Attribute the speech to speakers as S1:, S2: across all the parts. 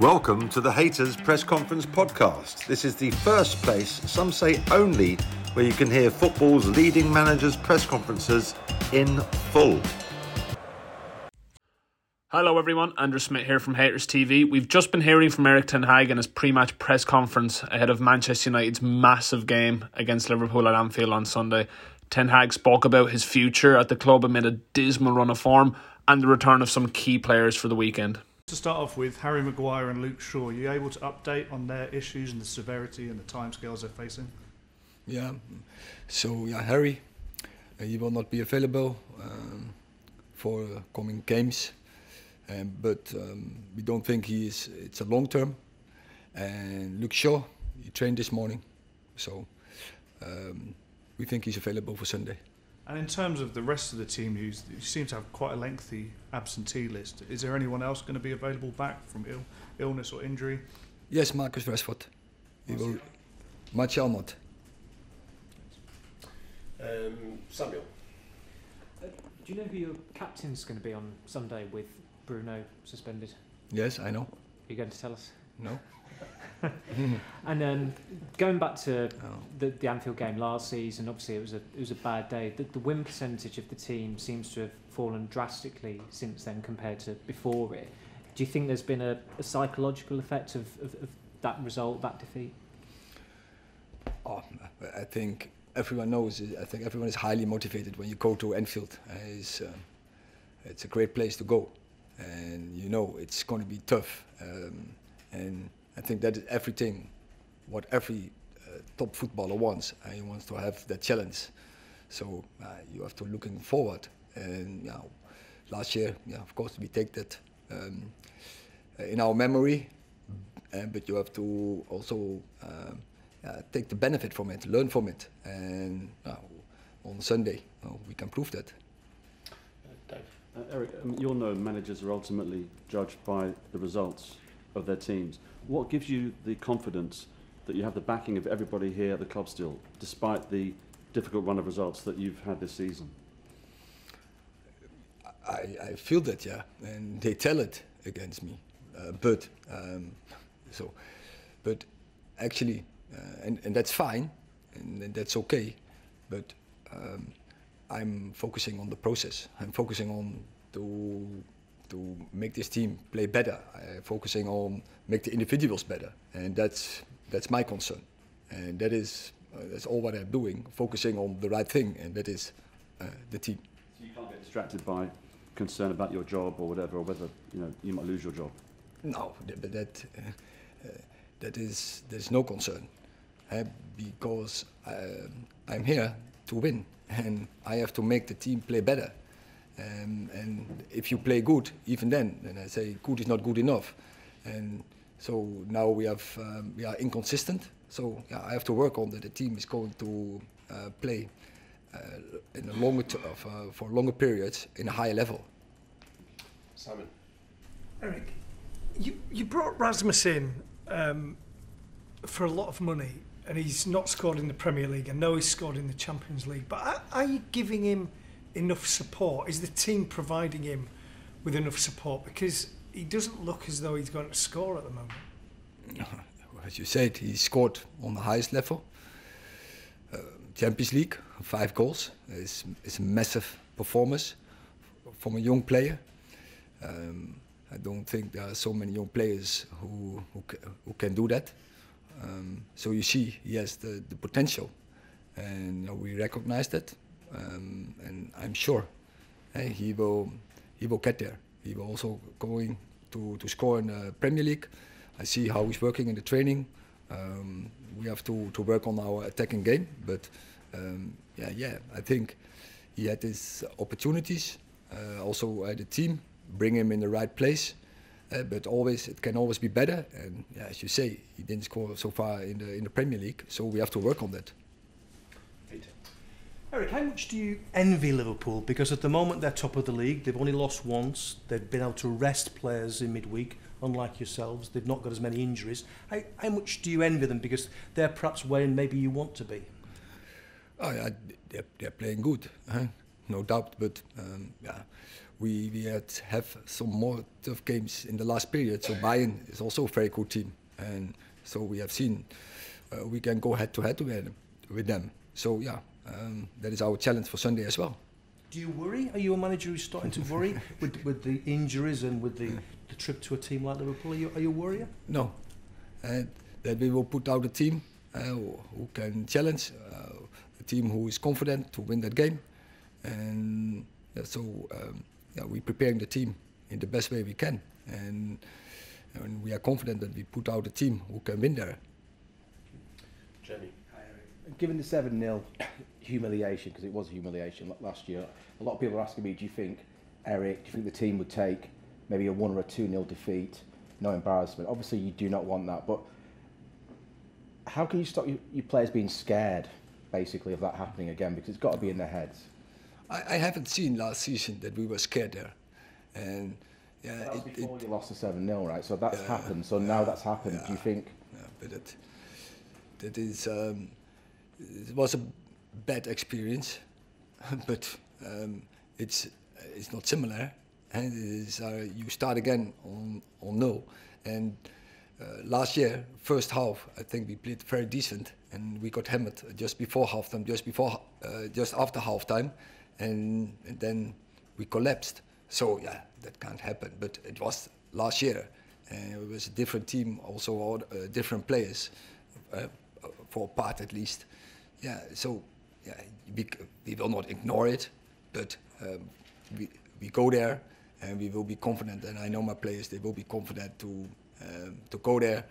S1: Welcome to the Haters Press Conference podcast. This is the first place, some say only, where you can hear football's leading managers' press conferences in full.
S2: Hello, everyone. Andrew Smith here from Haters TV. We've just been hearing from Erik Ten Hag in his pre-match press conference ahead of Manchester United's massive game against Liverpool at Anfield on Sunday. Ten Hag spoke about his future at the club amid a dismal run of form and the return of some key players for the weekend.
S3: To start off with, Harry Maguire and Luke Shaw, are you able to update on their issues and the severity and the timescales they're facing?
S4: Yeah, so yeah, Harry, uh, he will not be available um, for coming games, um, but um, we don't think he is. It's a long term. And Luke Shaw, he trained this morning, so um, we think he's available for Sunday.
S3: And in terms of the rest of the team, you, you seem to have quite a lengthy absentee list. Is there anyone else going to be available back from Ill, illness or injury?
S4: Yes, Marcus Rashford. He will. Martial not.
S5: Um, Samuel.
S6: Uh, do you know who your captain's going to be on Sunday with Bruno suspended?
S4: Yes, I know.
S6: Are you going to tell us?
S4: No.
S6: And then going back to
S4: Oh.
S6: the, the Anfield game last season, obviously it was a it was a bad day. The, the win percentage of the team seems to have fallen drastically since then compared to before it. Do you think there's been a, a psychological effect of, of, of that result, that defeat?
S4: Oh, I think everyone knows. I think everyone is highly motivated when you go to Anfield. It's, um, it's a great place to go, and you know it's going to be tough. Um, and I think that is everything, what every uh, top footballer wants. And he wants to have that challenge. So uh, you have to looking forward. And yeah, last year, yeah, of course, we take that um, in our memory. Uh, but you have to also um, uh, take the benefit from it, learn from it, and uh, on Sunday uh, we can prove that.
S5: Dave.
S7: Uh, Erik, um, you'll know managers are ultimately judged by the results of their teams. What gives you the confidence that you have the backing of everybody here at the club still, despite the difficult run of results that you've had this season?
S4: I, I feel that, yeah, and they tell it against me, uh, but um, so, but actually, uh, and and that's fine, and, that's okay, but um, I'm focusing on the process. I'm focusing on to to make this team play better. I'm focusing on make the individuals better, and that's that's my concern, and that is uh, that's all what I'm doing, focusing on the right thing, and that is uh, the team.
S7: So you can't get distracted by concern about your job or whatever, or whether you know you might lose your job.
S4: No, but that uh, uh, that is there's no concern, uh, because um, I'm here to win, and I have to make the team play better. Um, and if you play good, even then, and I say good is not good enough. And so now we have um, we are inconsistent. So yeah, I have to work on that. The team is going to uh, play uh, in a longer t- of, uh, for longer periods in a higher level.
S5: Simon.
S8: Erik, you, you brought Rasmus in um, for a lot of money, and he's not scored in the Premier League. I know he's scored in the Champions League, but are, are you giving him enough support? Is the team providing him with enough support? Because he doesn't look as though he's going to score at the moment.
S4: as you said, he scored on the highest level. Uh, Champions League, five goals. It's, it's a massive performance from a young player. Um, I don't think there are so many young players who, who, who can do that. Um, so you see, he has the, the potential, and we recognize that. Um, and I'm sure eh, he will he will get there. He will also going to, to score in the Premier League. I see how he's working in the training. Um, we have to, to work on our attacking game, but um, yeah, yeah, I think he had his opportunities. Uh, also, uh, the team bring him in the right place, uh, but always it can always be better. And yeah, as you say, he didn't score so far in the in the Premier League, so we have to work on that.
S9: Erik, how much do you envy Liverpool? Because at the moment they're top of the league. They've only lost once. They've been able to rest players in midweek, unlike yourselves. They've not got as many injuries. How, how much do you envy them? Because they're perhaps where maybe you want to be.
S4: Oh yeah, they're, they're playing good, huh? no doubt. But um, yeah, we we had have some more tough games in the last period. So Bayern is also a very good team, and so we have seen uh, we can go head to head. With them. So yeah, um, that is our challenge for Sunday as well.
S9: Do you worry? Are you a manager who's starting to worry with, with the injuries and with the, the trip to a team like Liverpool? Are you, are you worried?
S4: No, and that we will put out a team uh, who can challenge, uh, a team who is confident to win that game, and yeah, so um, yeah, we're preparing the team in the best way we can, and, and we are confident that we put out a team who can win there.
S5: Jamie.
S10: Given the 7 0 humiliation, because it was a humiliation last year, a lot of people are asking me, do you think, Erik, do you think the team would take maybe a 1 or a 2 0 defeat? No embarrassment. Obviously, you do not want that, but how can you stop your, your players being scared, basically, of that happening again? Because it's got to be in their heads.
S4: I, I haven't seen last season that we were scared there, and yeah,
S10: That was
S4: it, it,
S10: you lost the 7 0, right? So that's
S4: Yeah,
S10: happened. So now that's happened. Do you think
S4: yeah, but that that is um, it was a bad experience, but um, it's it's not similar, and it is uh, you start again on on no, and uh, last year first half I think we played very decent, and we got hammered just before halftime, just before uh, just after halftime, and, and then we collapsed. So yeah, that can't happen. But it was last year, and it was a different team, also all, uh, different players, uh, for part at least. Yeah, so we, we will not ignore it, but um, we we go there and we will be confident. And I know my players; they will be confident to um, to go there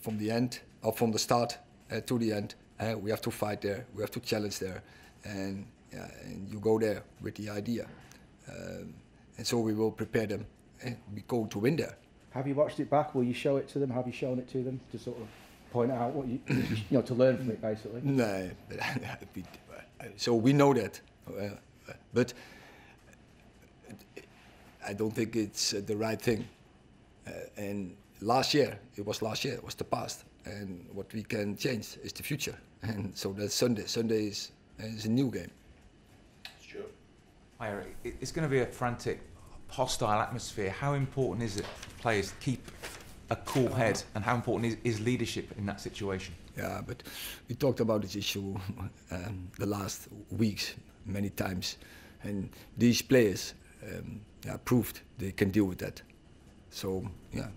S4: from the end or from the start uh, to the end. Uh, we have to fight there. We have to challenge there, and yeah, and you go there with the idea, um, and so we will prepare them. We go to win there.
S10: Have you watched it back? Will you show it to them? Have you shown it to them to sort of point out what you, you know, to learn from it, basically?
S4: No, but so we know that, uh, but I don't think it's uh, the right thing. Uh, and last year, it was last year, it was the past, and what we can change is the future. And so that's Sunday. Sunday is, is a new game.
S5: Stuart.
S11: Hi, Erik. It's going to be a frantic, hostile atmosphere. How important is it for players to keep a cool head, and how important is, is leadership in that situation?
S4: Yeah, but we talked about this issue um, the last weeks many times, and these players um, yeah, proved they can deal with that. So yeah,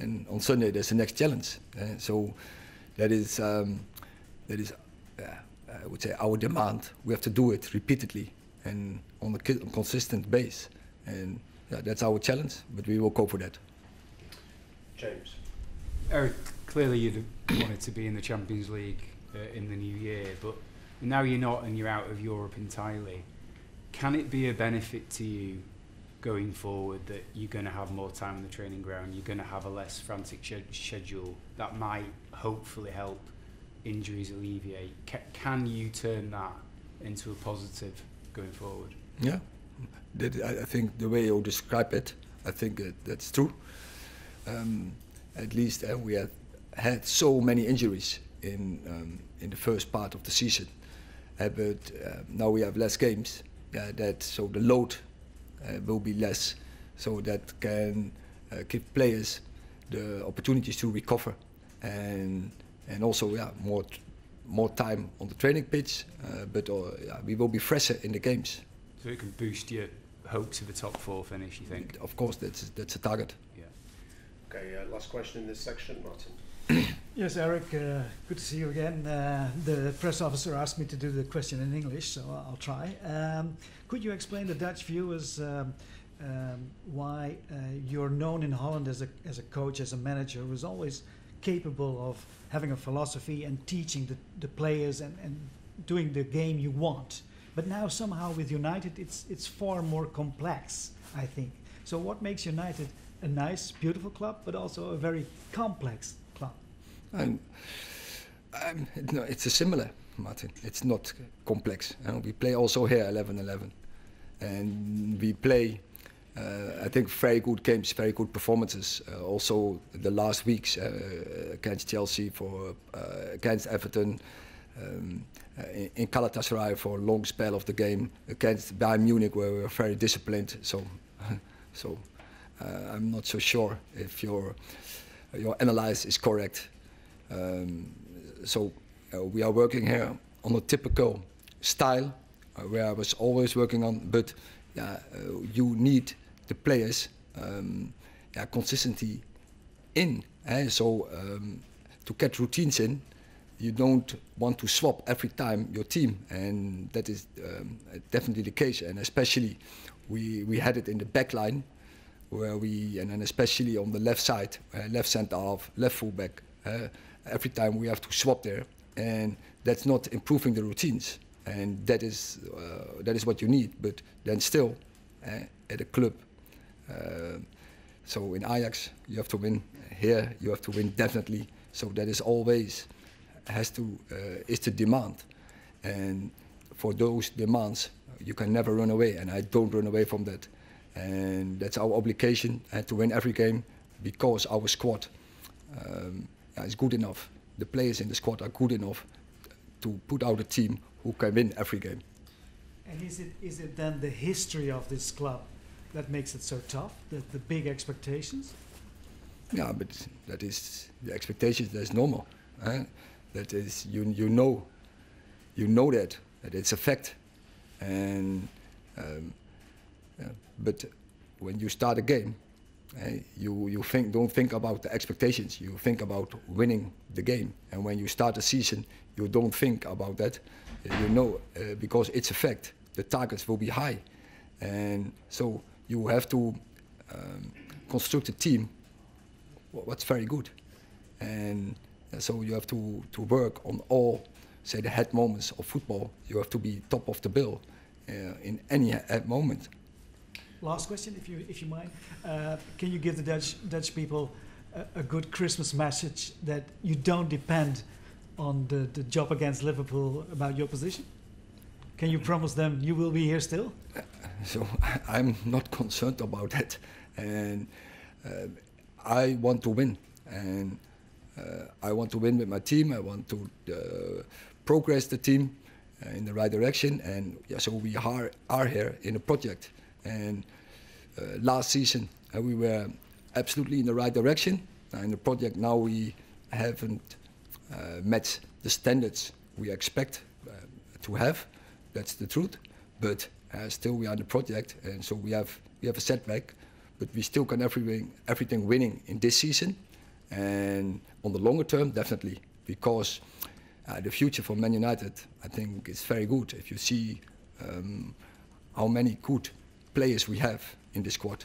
S4: and on Sunday there's the next challenge. Uh, so that is um, that is uh, I would say our demand. We have to do it repeatedly and on a consistent base, and yeah, that's our challenge. But we will go for that.
S5: James.
S12: Erik, clearly you'd have wanted to be in the Champions League uh, in the new year, but now you're not and you're out of Europe entirely. Can it be a benefit to you going forward that you're going to have more time on the training ground, you're going to have a less frantic shed- schedule that might hopefully help injuries alleviate? Ca- can you turn that into a positive going forward?
S4: Yeah, that, I, I think the way you describe it, I think uh, that's true. Um, at least uh, we have had so many injuries in um, in the first part of the season, uh, but uh, now we have less games. Yeah, that so the load uh, will be less, so that can uh, give players the opportunities to recover, and and also yeah more more time on the training pitch. Uh, but uh, yeah, we will be fresher in the games.
S12: So it can boost your hopes of a top four finish, you think?
S4: Of course, that's that's a target.
S5: Okay, uh, last question in this section, Martin.
S13: Yes, Erik, uh, good to see you again. Uh, the press officer asked me to do the question in English, so I'll try. Um, could you explain to Dutch viewers um, um, why uh, you're known in Holland as a, as a coach, as a manager who's always capable of having a philosophy and teaching the, the players and, and doing the game you want? But now somehow with United, it's, it's far more complex, I think. So what makes United a nice, beautiful club, but also a very complex club?
S4: And um, no, it's a similar, Martin. It's not complex. You know, we play also here 11-11, and we play. Uh, I think very good games, very good performances. Uh, also the last weeks uh, against Chelsea, for uh, against Everton, um, uh, in, in for a long spell of the game against Bayern Munich, where we were very disciplined. So, so I'm not so sure if your your analysis is correct. Um, so uh, we are working here on a typical style uh, where I was always working on, but yeah, uh, you need the players um, yeah, consistency in. Eh? So um, to get routines in, you don't want to swap every time your team, and that is um, definitely the case. And especially, we we had it in the back line, where we and then especially on the left side, uh, left centre half, left fullback. Uh, every time we have to swap there, and that's not improving the routines. And that is uh, that is what you need. But then still, uh, at a club. Uh, so in Ajax, you have to win. Here, you have to win definitely. So that is always has to uh, is the demand, and for those demands, you can never run away. And I don't run away from that. And that's our obligation uh, to win every game because our squad um, is good enough. The players in the squad are good enough to put out a team who can win every game.
S13: And is it is it then the history of this club that makes it so tough? The, the big expectations?
S4: Yeah, but that is the expectations. That's normal. Eh? That is you you know, you know that that it's a fact, and um, yeah, but when you start a game, eh, you you think don't think about the expectations. You think about winning the game, and when you start a season, you don't think about that. You know uh, because it's a fact. The targets will be high, and so you have to um, construct a team what's very good. And so you have to, to work on all, say, the head moments of football. You have to be top of the bill uh, in any moment.
S13: Last question, if you, if you mind. Uh, can you give the Dutch, Dutch people a, a, good Christmas message that you don't depend on the, the job against Liverpool about your position? Can you promise them you will be here still?
S4: So I'm not concerned about that. And uh, I want to win, and uh, I want to win with my team. I want to uh, progress the team uh, in the right direction, and yeah, so we are, are here in a project. And uh, last season uh, we were absolutely in the right direction. in the project now we haven't met the standards we expect to have. That's the truth. But still we are in the project, and so we have we have a setback but we still can everything, everything winning in this season. And on the longer term, definitely, because uh, the future for Man United, I think, is very good. If you see um, how many good players we have in the squad,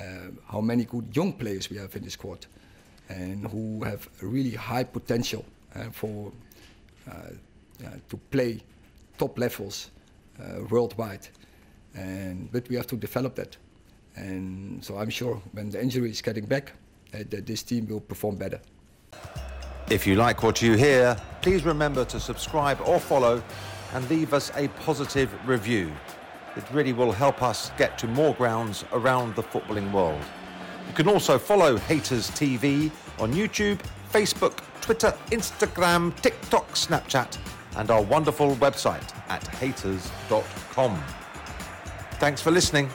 S4: uh, how many good young players we have in the squad, and who have really high potential uh, for uh, to play top levels uh, worldwide. And but we have to develop that. And so I'm sure when the injury is getting back, uh, that this team will perform better.
S1: If you like what you hear, please remember to subscribe or follow and leave us a positive review. It really will help us get to more grounds around the footballing world. You can also follow Haters TV on YouTube, Facebook, Twitter, Instagram, TikTok, Snapchat, and our wonderful website at haters.com. Thanks for listening.